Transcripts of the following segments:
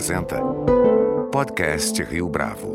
apresenta Podcast Rio Bravo.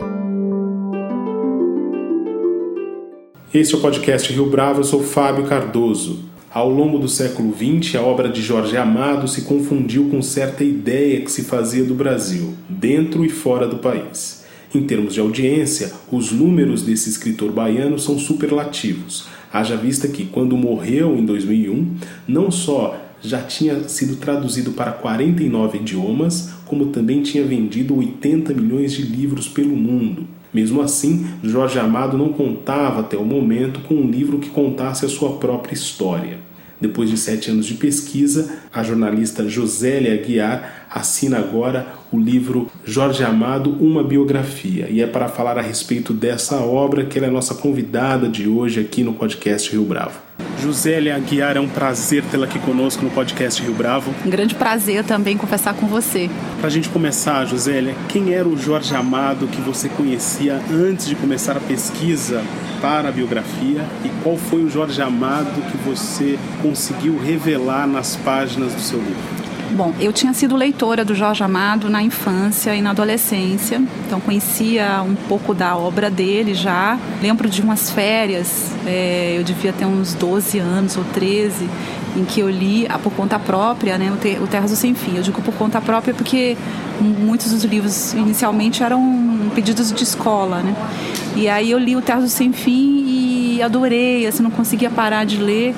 Este é o podcast Rio Bravo, eu sou Fábio Cardoso. Ao longo do século XX, a obra de Jorge Amado se confundiu com certa ideia que se fazia do Brasil, dentro e fora do país. Em termos de audiência, os números desse escritor baiano são superlativos. Haja vista que, quando morreu em 2001, não só já tinha sido traduzido para 49 idiomas, como também tinha vendido 80 milhões de livros pelo mundo. Mesmo assim, Jorge Amado não contava até o momento com um livro que contasse a sua própria história. Depois de sete anos de pesquisa, a jornalista Josélia Aguiar assina agora o livro Jorge Amado, uma biografia. E é para falar a respeito dessa obra que ela é nossa convidada de hoje aqui no podcast Rio Bravo. Josélia Aguiar, é um prazer tê-la aqui conosco no podcast Rio Bravo. Um grande prazer também conversar com você. Para a gente começar, Josélia, quem era o Jorge Amado que você conhecia antes de começar a pesquisa para a biografia e qual foi o Jorge Amado que você conseguiu revelar nas páginas do seu livro? Bom, eu tinha sido leitora do Jorge Amado na infância e na adolescência, então conhecia um pouco da obra dele já. Lembro de umas férias, é, eu devia ter uns 12 anos ou 13, em que eu li a, por conta própria, né, o Terras do Sem Fim. Eu digo por conta própria porque muitos dos livros inicialmente eram pedidos de escola, né? E aí eu li o Terras do Sem Fim e adorei, assim, não conseguia parar de ler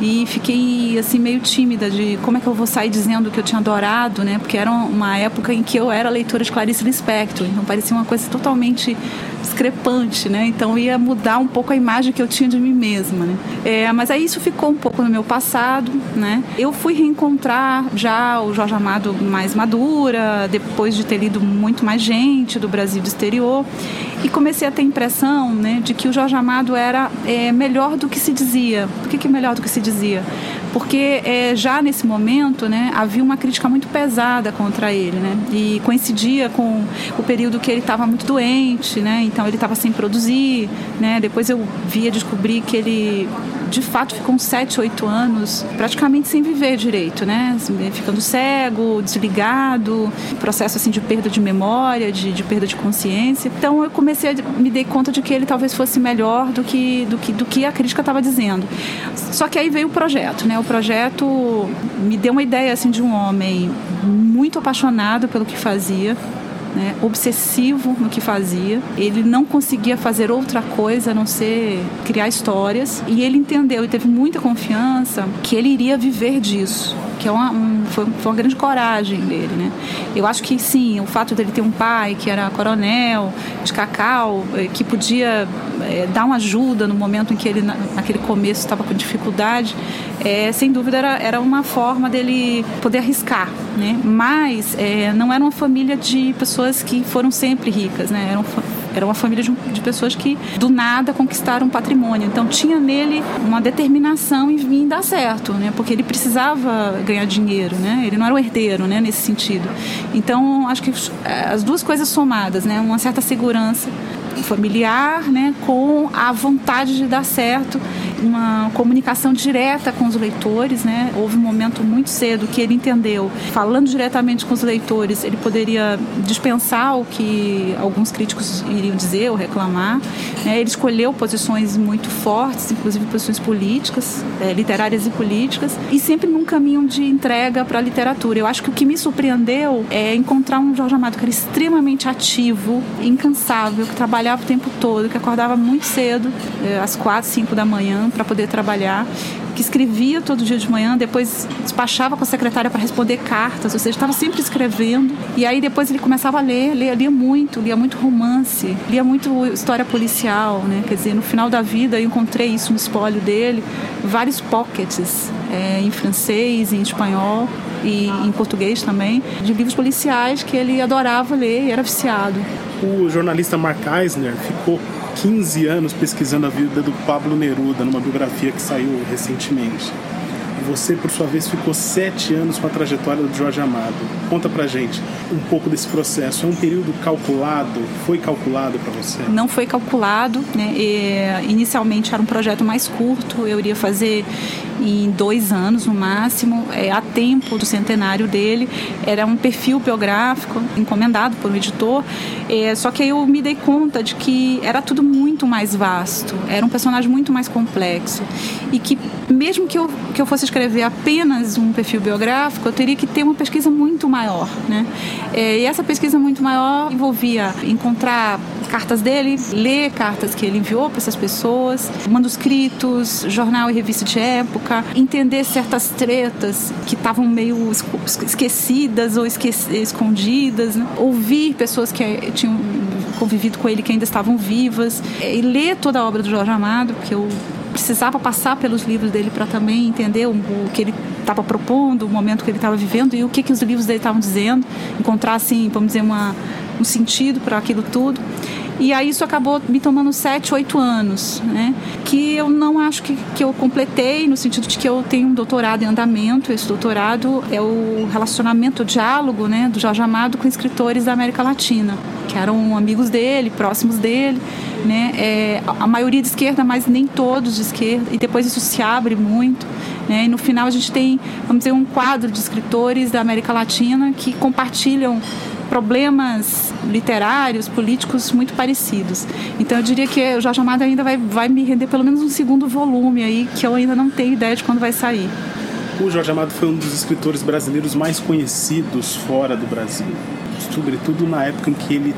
e fiquei assim meio tímida de como é que eu vou sair dizendo que eu tinha adorado, né? Porque era uma época em que eu era leitora de Clarice Lispector, então parecia uma coisa totalmente discrepante, né? Então ia mudar um pouco a imagem que eu tinha de mim mesma, né? É, mas aí isso ficou um pouco no meu passado, né? Eu fui reencontrar já o Jorge Amado mais madura, depois de ter lido muito mais gente do Brasil do exterior, e comecei a ter a impressão, né, de que o Jorge Amado era é, melhor do que se dizia. Por que, que melhor do que se dizia? Porque é, já nesse momento né, havia uma crítica muito pesada contra ele, né, e coincidia com o período que ele estava muito doente, né, então ele estava sem produzir, né, depois eu via descobrir que ele de fato ficou uns 7, 8 anos praticamente sem viver direito, né? Ficando cego, desligado, processo assim de perda de memória, de, de perda de consciência. Então eu comecei a me dei conta de que ele talvez fosse melhor do que do que, do que a crítica estava dizendo. Só que aí veio o projeto, né? O projeto me deu uma ideia assim de um homem muito apaixonado pelo que fazia, né, obsessivo no que fazia. Ele não conseguia fazer outra coisa a não ser criar histórias. E ele entendeu e teve muita confiança que ele iria viver disso que é uma, um, foi, foi, uma grande coragem dele, né? Eu acho que sim, o fato dele ter um pai que era coronel de cacau, eh, que podia é, dar uma ajuda no momento em que ele naquele começo estava com dificuldade, é, sem dúvida era, era uma forma dele poder arriscar, né? Mas é, não era uma família de pessoas que foram sempre ricas, né? Eram era uma família de, de pessoas que do nada conquistaram um patrimônio. Então tinha nele uma determinação em vir dar certo, né? Porque ele precisava ganhar dinheiro, né? Ele não era o herdeiro, né? Nesse sentido. Então acho que as duas coisas somadas, né? Uma certa segurança familiar, né, com a vontade de dar certo, uma comunicação direta com os leitores, né? Houve um momento muito cedo que ele entendeu, falando diretamente com os leitores, ele poderia dispensar o que alguns críticos iriam dizer ou reclamar. Né? Ele escolheu posições muito fortes, inclusive posições políticas, é, literárias e políticas, e sempre num caminho de entrega para a literatura. Eu acho que o que me surpreendeu é encontrar um Jorge Amado que era extremamente ativo, incansável, que trabalhava o tempo todo, que acordava muito cedo, eh, às quatro, cinco da manhã, para poder trabalhar, que escrevia todo dia de manhã, depois despachava com a secretária para responder cartas, ou seja, estava sempre escrevendo. E aí depois ele começava a ler, lia, lia muito, lia muito romance, lia muito história policial, né? Quer dizer, no final da vida eu encontrei isso no espólio dele, vários pockets é, em francês, em espanhol e em português também, de livros policiais que ele adorava ler e era viciado. O jornalista Mark Eisner ficou 15 anos pesquisando a vida do Pablo Neruda numa biografia que saiu recentemente. Você, por sua vez, ficou sete anos com a trajetória do Jorge Amado. Conta pra gente um pouco desse processo. É um período calculado? Foi calculado para você? Não foi calculado. Né? E, inicialmente era um projeto mais curto. Eu iria fazer em dois anos no máximo, é, a tempo do centenário dele. Era um perfil biográfico encomendado por um editor, é, só que aí eu me dei conta de que era tudo muito mais vasto, era um personagem muito mais complexo e que mesmo que eu, que eu fosse escrever apenas um perfil biográfico, eu teria que ter uma pesquisa muito maior, né? É, e essa pesquisa muito maior envolvia encontrar cartas dele, ler cartas que ele enviou para essas pessoas, manuscritos, jornal e revista de época, entender certas tretas que estavam meio esquecidas ou esque escondidas, né? ouvir pessoas que eh, tinham convivido com ele que ainda estavam vivas eh, e ler toda a obra do Jorge Amado, porque eu precisava passar pelos livros dele para também entender o, o que ele estava propondo, o momento que ele estava vivendo e o que, que os livros dele estavam dizendo, encontrar assim, vamos dizer, uma, um sentido para aquilo tudo. E aí isso acabou me tomando sete, oito anos, né? Que eu não acho que, que eu completei, no sentido de que eu tenho um doutorado em andamento. Esse doutorado é o relacionamento, o diálogo, né? Do Jorge Amado com escritores da América Latina, que eram amigos dele, próximos dele, né? É, a maioria de esquerda, mas nem todos de esquerda. E depois isso se abre muito. Né? E no final a gente tem, vamos dizer, um quadro de escritores da América Latina que compartilham problemas literários, políticos muito parecidos. Então eu diria que o Jorge Amado ainda vai, vai me render pelo menos um segundo volume aí, que eu ainda não tenho ideia de quando vai sair. O Jorge Amado foi um dos escritores brasileiros mais conhecidos fora do Brasil, sobretudo na época em que ele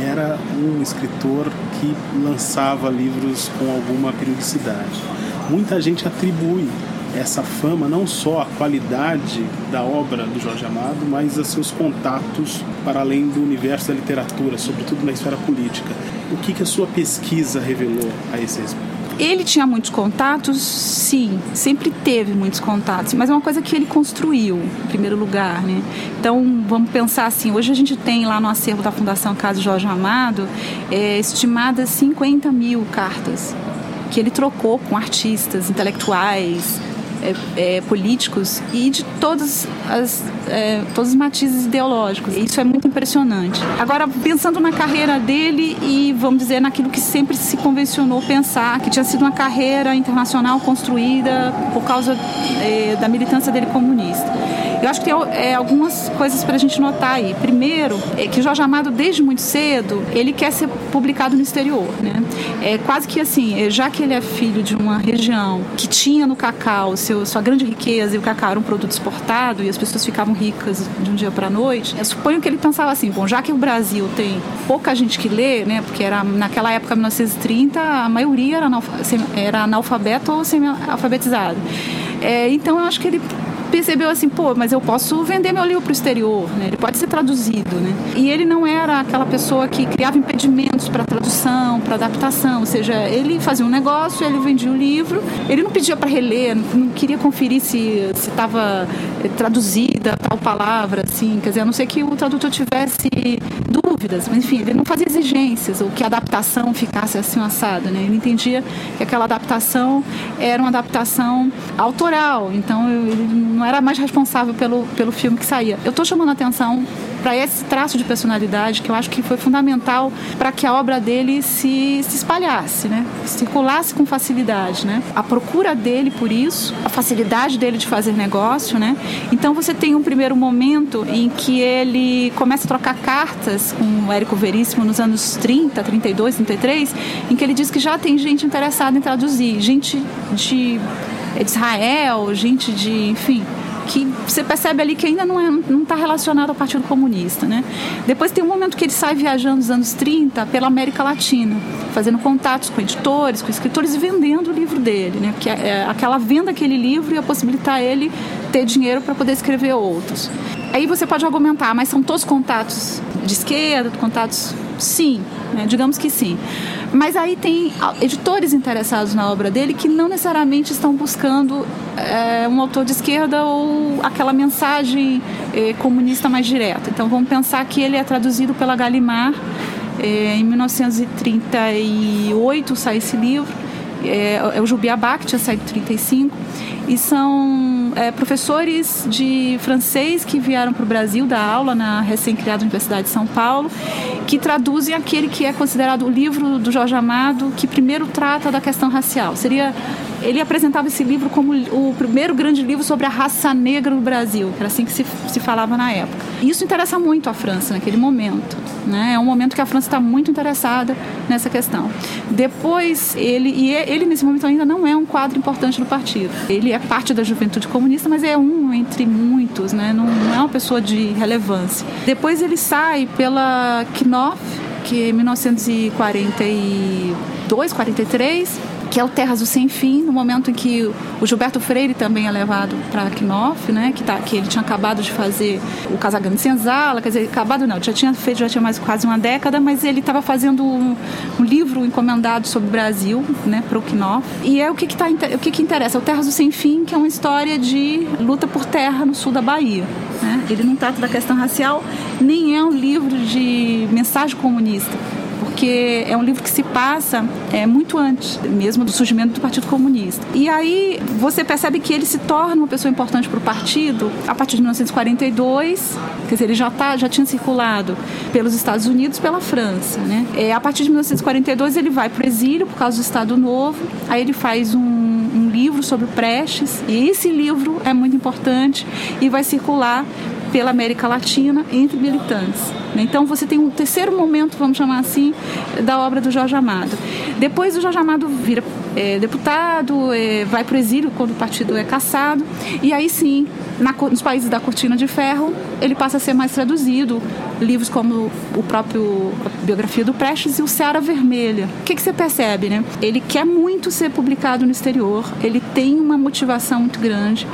era um escritor que lançava livros com alguma periodicidade. Muita gente atribui essa fama não só à qualidade da obra do Jorge Amado, mas a seus contatos para além do universo da literatura, sobretudo na esfera política. O que, que a sua pesquisa revelou a esse respeito? Ele tinha muitos contatos, sim, sempre teve muitos contatos, mas é uma coisa que ele construiu, em primeiro lugar, né? Então, vamos pensar assim, hoje a gente tem lá no acervo da Fundação Caso Jorge Amado, é, estimadas 50 mil cartas que ele trocou com artistas, intelectuais, é, é, políticos e de todas as, é, todos os matizes ideológicos. Isso é muito impressionante. Agora, pensando na carreira dele e, vamos dizer, naquilo que sempre se convencionou pensar, que tinha sido uma carreira internacional construída por causa é, da militância dele comunista. Eu acho que tem é, algumas coisas para a gente notar aí. Primeiro, é que Jorge Amado, desde muito cedo, ele quer ser publicado no exterior. Né? É quase que assim, é, já que ele é filho de uma região que tinha no cacau seu, sua grande riqueza e o cacau era um produto exportado e as pessoas ficavam ricas de um dia para a noite, eu suponho que ele pensava assim: bom, já que o Brasil tem pouca gente que lê, né, porque era naquela época, 1930, a maioria era, analf era analfabeto ou semi-alfabetizado. É, então eu acho que ele percebeu assim, pô, mas eu posso vender meu livro para o exterior, né? Ele pode ser traduzido, né? E ele não era aquela pessoa que criava impedimentos para tradução, para adaptação, ou seja, ele fazia um negócio, ele vendia o livro, ele não pedia para reler, não queria conferir se estava eh, traduzida tal palavra, assim, quer dizer, a não ser que o tradutor tivesse dúvidas, mas enfim, ele não fazia exigências ou que a adaptação ficasse assim assada, né? Ele entendia que aquela adaptação era uma adaptação autoral, então ele não era mais responsável pelo, pelo filme que saía. Eu estou chamando a atenção para esse traço de personalidade que eu acho que foi fundamental para que a obra dele se, se espalhasse, né? circulasse com facilidade. Né? A procura dele por isso, a facilidade dele de fazer negócio. Né? Então você tem um primeiro momento em que ele começa a trocar cartas com o Érico Veríssimo nos anos 30, 32, 33, em que ele diz que já tem gente interessada em traduzir, gente de Israel, gente de, enfim, que você percebe ali que ainda não está é, não tá relacionado ao Partido Comunista. Né? Depois tem um momento que ele sai viajando nos anos 30 pela América Latina, fazendo contatos com editores, com escritores e vendendo o livro dele. Né? Porque é, aquela venda daquele livro ia possibilitar ele ter dinheiro para poder escrever outros. Aí você pode argumentar, mas são todos contatos de esquerda, contatos. Sim, né? digamos que sim. Mas aí tem editores interessados na obra dele que não necessariamente estão buscando é, um autor de esquerda ou aquela mensagem é, comunista mais direta. Então vamos pensar que ele é traduzido pela Gallimard. É, em 1938 sai esse livro. É, é o Jubiabá, que tinha saído em 1935. E são é, professores de francês que vieram para o Brasil dar aula na recém-criada Universidade de São Paulo, que traduzem aquele que é considerado o livro do Jorge Amado que primeiro trata da questão racial. Seria ele apresentava esse livro como o primeiro grande livro sobre a raça negra no Brasil, que era assim que se, se falava na época. Isso interessa muito a França naquele momento. Né? É um momento que a França está muito interessada nessa questão. Depois, ele, e ele nesse momento ainda não é um quadro importante do partido. Ele é parte da juventude comunista, mas é um entre muitos, né? não, não é uma pessoa de relevância. Depois ele sai pela Knopf, que é 1942, 43, que é o Terras do Sem Fim, no momento em que o Gilberto Freire também é levado para Knopf, né, que, tá, que ele tinha acabado de fazer o Casagame Senzala, quer dizer, acabado não, já tinha feito, já tinha mais quase uma década, mas ele estava fazendo um, um, livro encomendado sobre o Brasil, né, para o Knopf. E é o que que, tá, o que que interessa, o Terras do Sem Fim, que é uma história de luta por terra no sul da Bahia. Né? Ele não trata da questão racial, nem é um livro de mensagem comunista porque é um livro que se passa é, muito antes mesmo do surgimento do Partido Comunista. E aí você percebe que ele se torna uma pessoa importante para o partido a partir de 1942, quer dizer, ele já, tá, já tinha circulado pelos Estados Unidos pela França. Né? É, a partir de 1942 ele vai para o exílio por causa do Estado Novo, aí ele faz um, um livro sobre Prestes, e esse livro é muito importante e vai circular pela América Latina entre militantes. Então você tem um terceiro momento, vamos chamar assim, da obra do Jorge Amado. Depois o Jorge Amado vira é, deputado, é, vai para o exílio quando o partido é caçado, e aí sim, na, nos países da Cortina de Ferro, ele passa a ser mais traduzido. Livros como o próprio a biografia do Prestes e o Seara Vermelha. O que, que você percebe, né? Ele quer muito ser publicado no exterior, ele tem uma motivação muito grande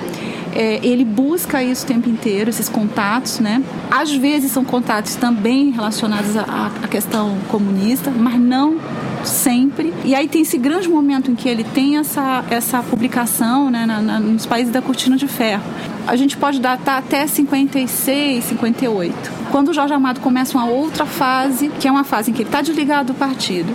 é, ele busca isso o tempo inteiro, esses contatos, né? Às vezes são contatos também relacionados à, à questão comunista, mas não sempre. E aí tem esse grande momento em que ele tem essa, essa publicação né, na, na, nos países da Cortina de Ferro. A gente pode datar até 56, 58. Quando o Jorge Amado começa uma outra fase, que é uma fase em que ele está desligado do partido,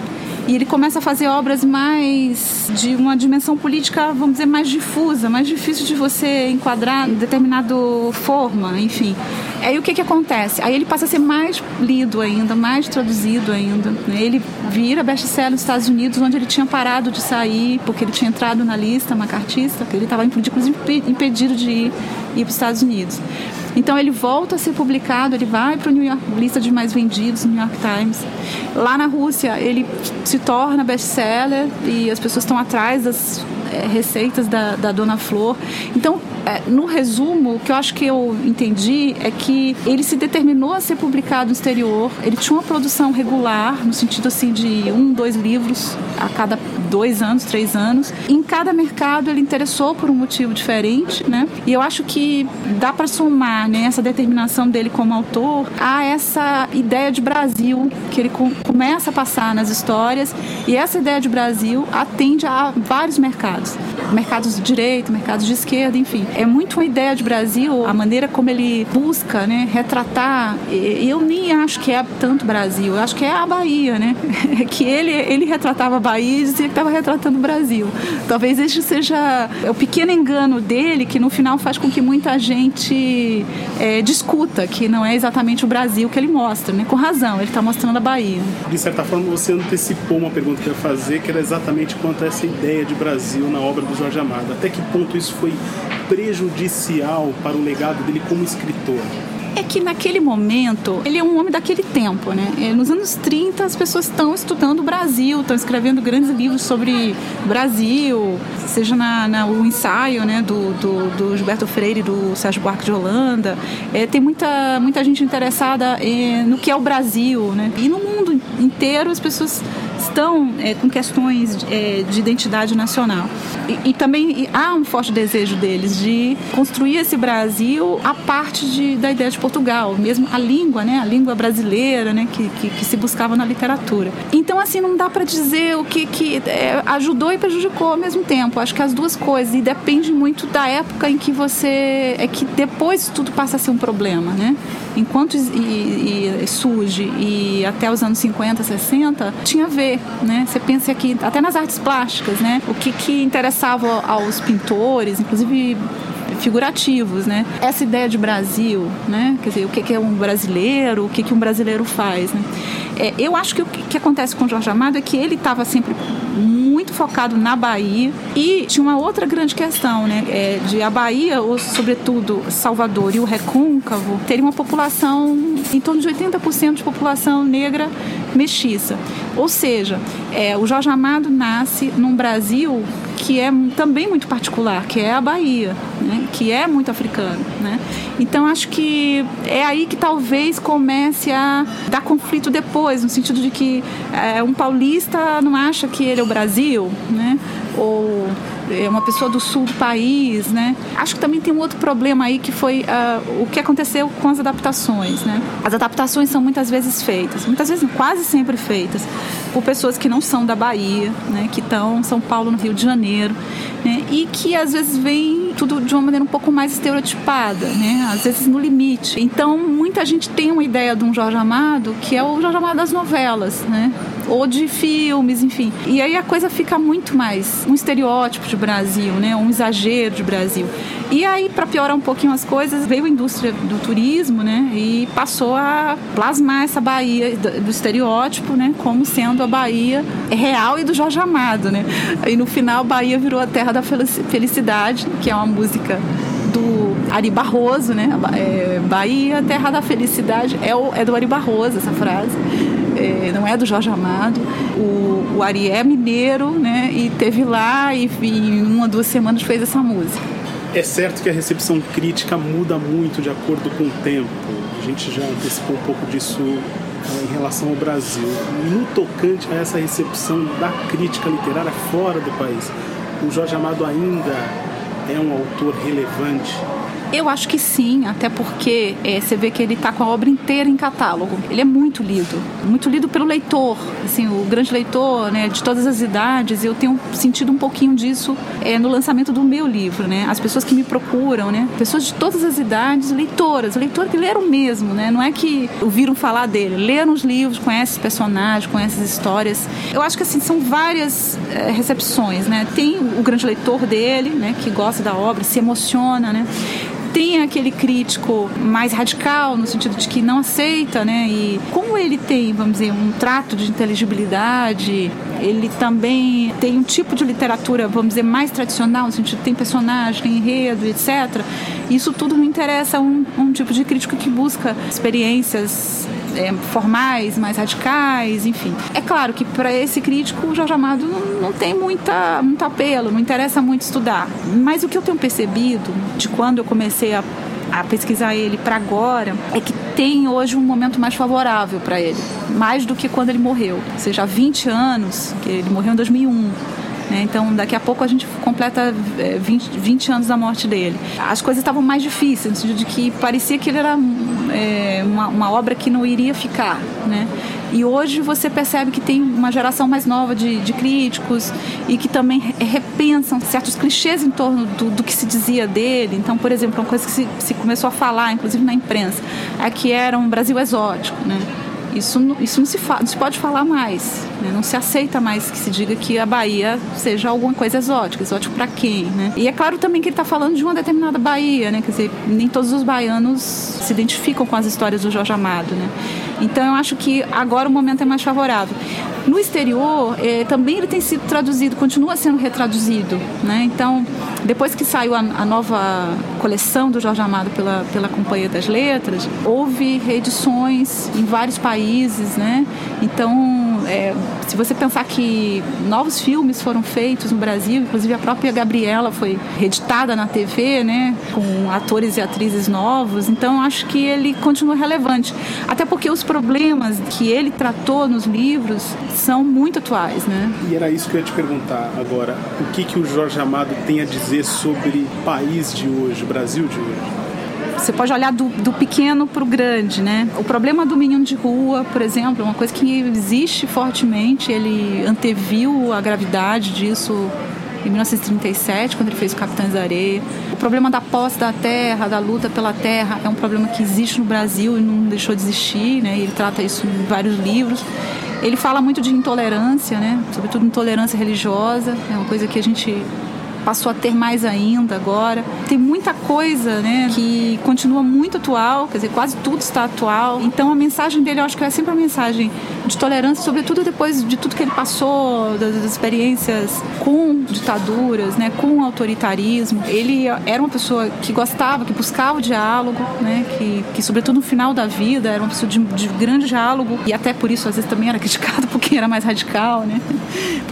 e ele começa a fazer obras mais de uma dimensão política, vamos dizer, mais difusa, mais difícil de você enquadrar em determinada forma, enfim. Aí o que, que acontece? Aí ele passa a ser mais lido ainda, mais traduzido ainda. Né? Ele vira best-seller nos Estados Unidos, onde ele tinha parado de sair, porque ele tinha entrado na lista macartista, ele estava inclusive impedido de ir, ir para os Estados Unidos. Então ele volta a ser publicado, ele vai para York, lista de mais vendidos, New York Times. Lá na Rússia ele se torna best-seller e as pessoas estão atrás das é, receitas da, da Dona Flor. Então, é, no resumo, o que eu acho que eu entendi é que ele se determinou a ser publicado no exterior. Ele tinha uma produção regular, no sentido assim de um, dois livros a cada dois anos, três anos. Em cada mercado ele interessou por um motivo diferente, né? E eu acho que dá para somar né, essa determinação dele como autor a essa ideia de Brasil que ele com, começa a passar nas histórias e essa ideia de Brasil atende a vários mercados, mercados de direita, mercados de esquerda, enfim. É muito uma ideia de Brasil, a maneira como ele busca, né, retratar. Eu nem acho que é tanto Brasil, eu acho que é a Bahia, né? que ele ele retratava a Bahia e dizia que estava retratando o Brasil. Talvez este seja o pequeno engano dele que no final faz com que muita gente é, discuta que não é exatamente o Brasil que ele mostra, né? Com razão, ele está mostrando a Bahia. De certa forma, você antecipou uma pergunta que eu ia fazer, que era exatamente quanto a essa ideia de Brasil na obra do Jorge Amado. Até que ponto isso foi prejudicial para o legado dele como escritor? é que naquele momento, ele é um homem daquele tempo, né? É, nos anos 30, as pessoas estão estudando o Brasil, estão escrevendo grandes livros sobre Brasil, seja na, na o ensaio né, do, do, do, Gilberto Freire e do Sérgio Buarque de Holanda. É, tem muita, muita gente interessada é, no que é o Brasil, né? E no mundo inteiro as pessoas estão é, com questões é, de identidade nacional. E, e, também há um forte desejo deles de construir esse Brasil a parte de, da ideia de Portugal, mesmo a língua, né, a língua brasileira, né, que, que, que se buscava na literatura. Então, assim, não dá para dizer o que, que é, ajudou e prejudicou ao mesmo tempo. Acho que as duas coisas, e depende muito da época em que você. é que depois tudo passa a ser um problema, né? Enquanto e, e surge e até os anos 50, 60, tinha a ver, né? Você pensa aqui, até nas artes plásticas, né? O que, que interessava aos pintores, inclusive figurativos, né? Essa ideia de Brasil, né? Quer dizer, o que é um brasileiro, o que um brasileiro faz, né? É, eu acho que o que acontece com o Jorge Amado é que ele estava sempre muito focado na Bahia e tinha uma outra grande questão, né? É, de a Bahia, ou sobretudo Salvador e o Recôncavo, terem uma população em torno de 80% de população negra mestiça. Ou seja, é, o Jorge Amado nasce num Brasil que é também muito particular, que é a Bahia, né? que é muito africano. Né? Então acho que é aí que talvez comece a dar conflito depois, no sentido de que é, um paulista não acha que ele é o Brasil, né? ou é uma pessoa do sul do país, né? Acho que também tem um outro problema aí que foi uh, o que aconteceu com as adaptações, né? As adaptações são muitas vezes feitas, muitas vezes quase sempre feitas por pessoas que não são da Bahia, né? Que estão em São Paulo, no Rio de Janeiro, né? E que às vezes vem tudo de uma maneira um pouco mais estereotipada, né? Às vezes no limite. Então muita gente tem uma ideia de um Jorge Amado que é o Jorge Amado das novelas, né? Ou de filmes, enfim. E aí a coisa fica muito mais um estereótipo de Brasil, né? Um exagero de Brasil. E aí, para piorar um pouquinho as coisas, veio a indústria do turismo, né? E passou a plasmar essa Bahia do estereótipo, né? Como sendo a Bahia real e do Jorge Amado, né? E no final, Bahia virou a terra da felicidade, que é uma música do Ari Barroso, né? É, Bahia, terra da felicidade, é, é do Ari Barroso essa frase. É, não é do Jorge Amado. O, o Ari é mineiro, né? E teve lá e, em uma, duas semanas fez essa música. É certo que a recepção crítica muda muito de acordo com o tempo. A gente já antecipou um pouco disso eh, em relação ao Brasil. No tocante a essa recepção da crítica literária fora do país, o Jorge Amado ainda é um autor relevante eu acho que sim, até porque é, você vê que ele está com a obra inteira em catálogo. Ele é muito lido, muito lido pelo leitor, assim, o grande leitor, né, de todas as idades. Eu tenho sentido um pouquinho disso é, no lançamento do meu livro, né? As pessoas que me procuram, né? Pessoas de todas as idades, leitoras, leitor que leram mesmo, né? Não é que ouviram falar dele, leram os livros, conhecem os personagens, conhecem as histórias. Eu acho que assim são várias é, recepções, né? Tem o grande leitor dele, né, que gosta da obra, se emociona, né? Tem aquele crítico mais radical, no sentido de que não aceita, né? E como ele tem, vamos dizer, um trato de inteligibilidade, ele também tem um tipo de literatura, vamos dizer, mais tradicional, no sentido tem personagem, tem enredo, etc. Isso tudo me interessa um, um tipo de crítico que busca experiências é, formais, mais radicais, enfim. É claro que para esse crítico o Jorge Amado não, tem muita, muito apelo, não interessa muito estudar. Mas o que eu tenho percebido de quando eu comecei a, a pesquisar ele para agora é que tem hoje um momento mais favorável para ele, mais do que quando ele morreu. Ou seja, há 20 anos, que ele morreu em 2001 né? Então, daqui a pouco a gente completa 20, é, 20 anos da morte dele. As coisas estavam mais difíceis, no sentido de que parecia que ele era é, uma, uma, obra que não iria ficar. Né? E hoje você percebe que tem uma geração mais nova de, de críticos e que também repensam certos clichês em torno do, do, que se dizia dele. Então, por exemplo, uma coisa que se, se começou a falar, inclusive na imprensa, é que era um Brasil exótico. Né? Isso, isso não, se não se pode falar mais. Né? Não se aceita mais que se diga que a Bahia seja alguma coisa exótica. Exótico para quem? Né? E é claro também que ele está falando de uma determinada Bahia. Né? Quer dizer, nem todos os baianos se identificam com as histórias do Jorge Amado. Né? Então eu acho que agora o momento é mais favorável. No exterior, eh, também ele tem sido traduzido, continua sendo retraduzido. Né? Então, depois que saiu a, a, nova coleção do Jorge Amado pela, pela Companhia das Letras, houve reedições em vários países. Né? Então, é, se você pensar que novos filmes foram feitos no Brasil, inclusive a própria Gabriela foi reeditada na TV, né? com atores e atrizes novos, então acho que ele continua relevante. Até porque os problemas que ele tratou nos livros são muito atuais, né? E era isso que eu ia te perguntar agora. O que, que o Jorge Amado tem a dizer sobre o país de hoje, Brasil de hoje? Você pode olhar do, do pequeno para o grande, né? O problema do menino de rua, por exemplo, é uma coisa que existe fortemente. Ele anteviu a gravidade disso em 1937, quando ele fez o Capitães da Areia. O problema da posse da terra, da luta pela terra, é um problema que existe no Brasil e não deixou de existir, né? Ele trata isso em vários livros. Ele fala muito de intolerância, né? Sobretudo intolerância religiosa, é uma coisa que a gente passou a ter mais ainda agora. Tem muita coisa, né, que continua muito atual, quer dizer, quase tudo está atual. Então a mensagem dele, eu acho que é sempre uma mensagem de tolerância, sobretudo depois de tudo que ele passou, das experiências com ditaduras, né, com autoritarismo. Ele era uma pessoa que gostava, que buscava o diálogo, né, que, que sobretudo no final da vida era uma pessoa de, de grande diálogo e até por isso às vezes também era criticado porque era mais radical, né?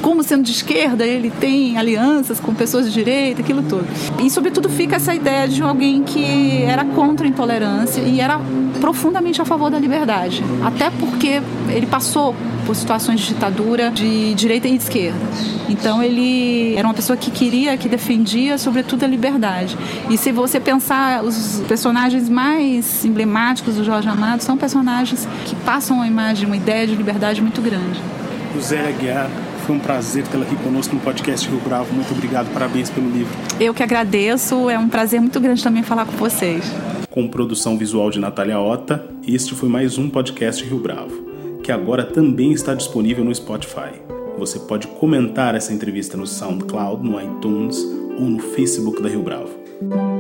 Como sendo de esquerda, ele tem alianças com pessoas de direita, aquilo tudo. E sobretudo fica essa ideia de alguém que era contra a intolerância e era profundamente a favor da liberdade. Até porque ele passou por situações de ditadura de direita e de esquerda. Então ele era uma pessoa que queria, que defendia sobretudo a liberdade. E se você pensar os personagens mais emblemáticos do Jorge Amado são personagens que passam uma imagem, uma ideia de liberdade muito grande. José Aguiar, foi um prazer tê-la aqui conosco no podcast Rio Bravo. Muito obrigado, parabéns pelo livro. Eu que agradeço, é um prazer muito grande também falar com vocês. Com produção visual de Natália Ota, este foi mais um podcast Rio Bravo, que agora também está disponível no Spotify. Você pode comentar essa entrevista no SoundCloud, no iTunes ou no Facebook da Rio Bravo.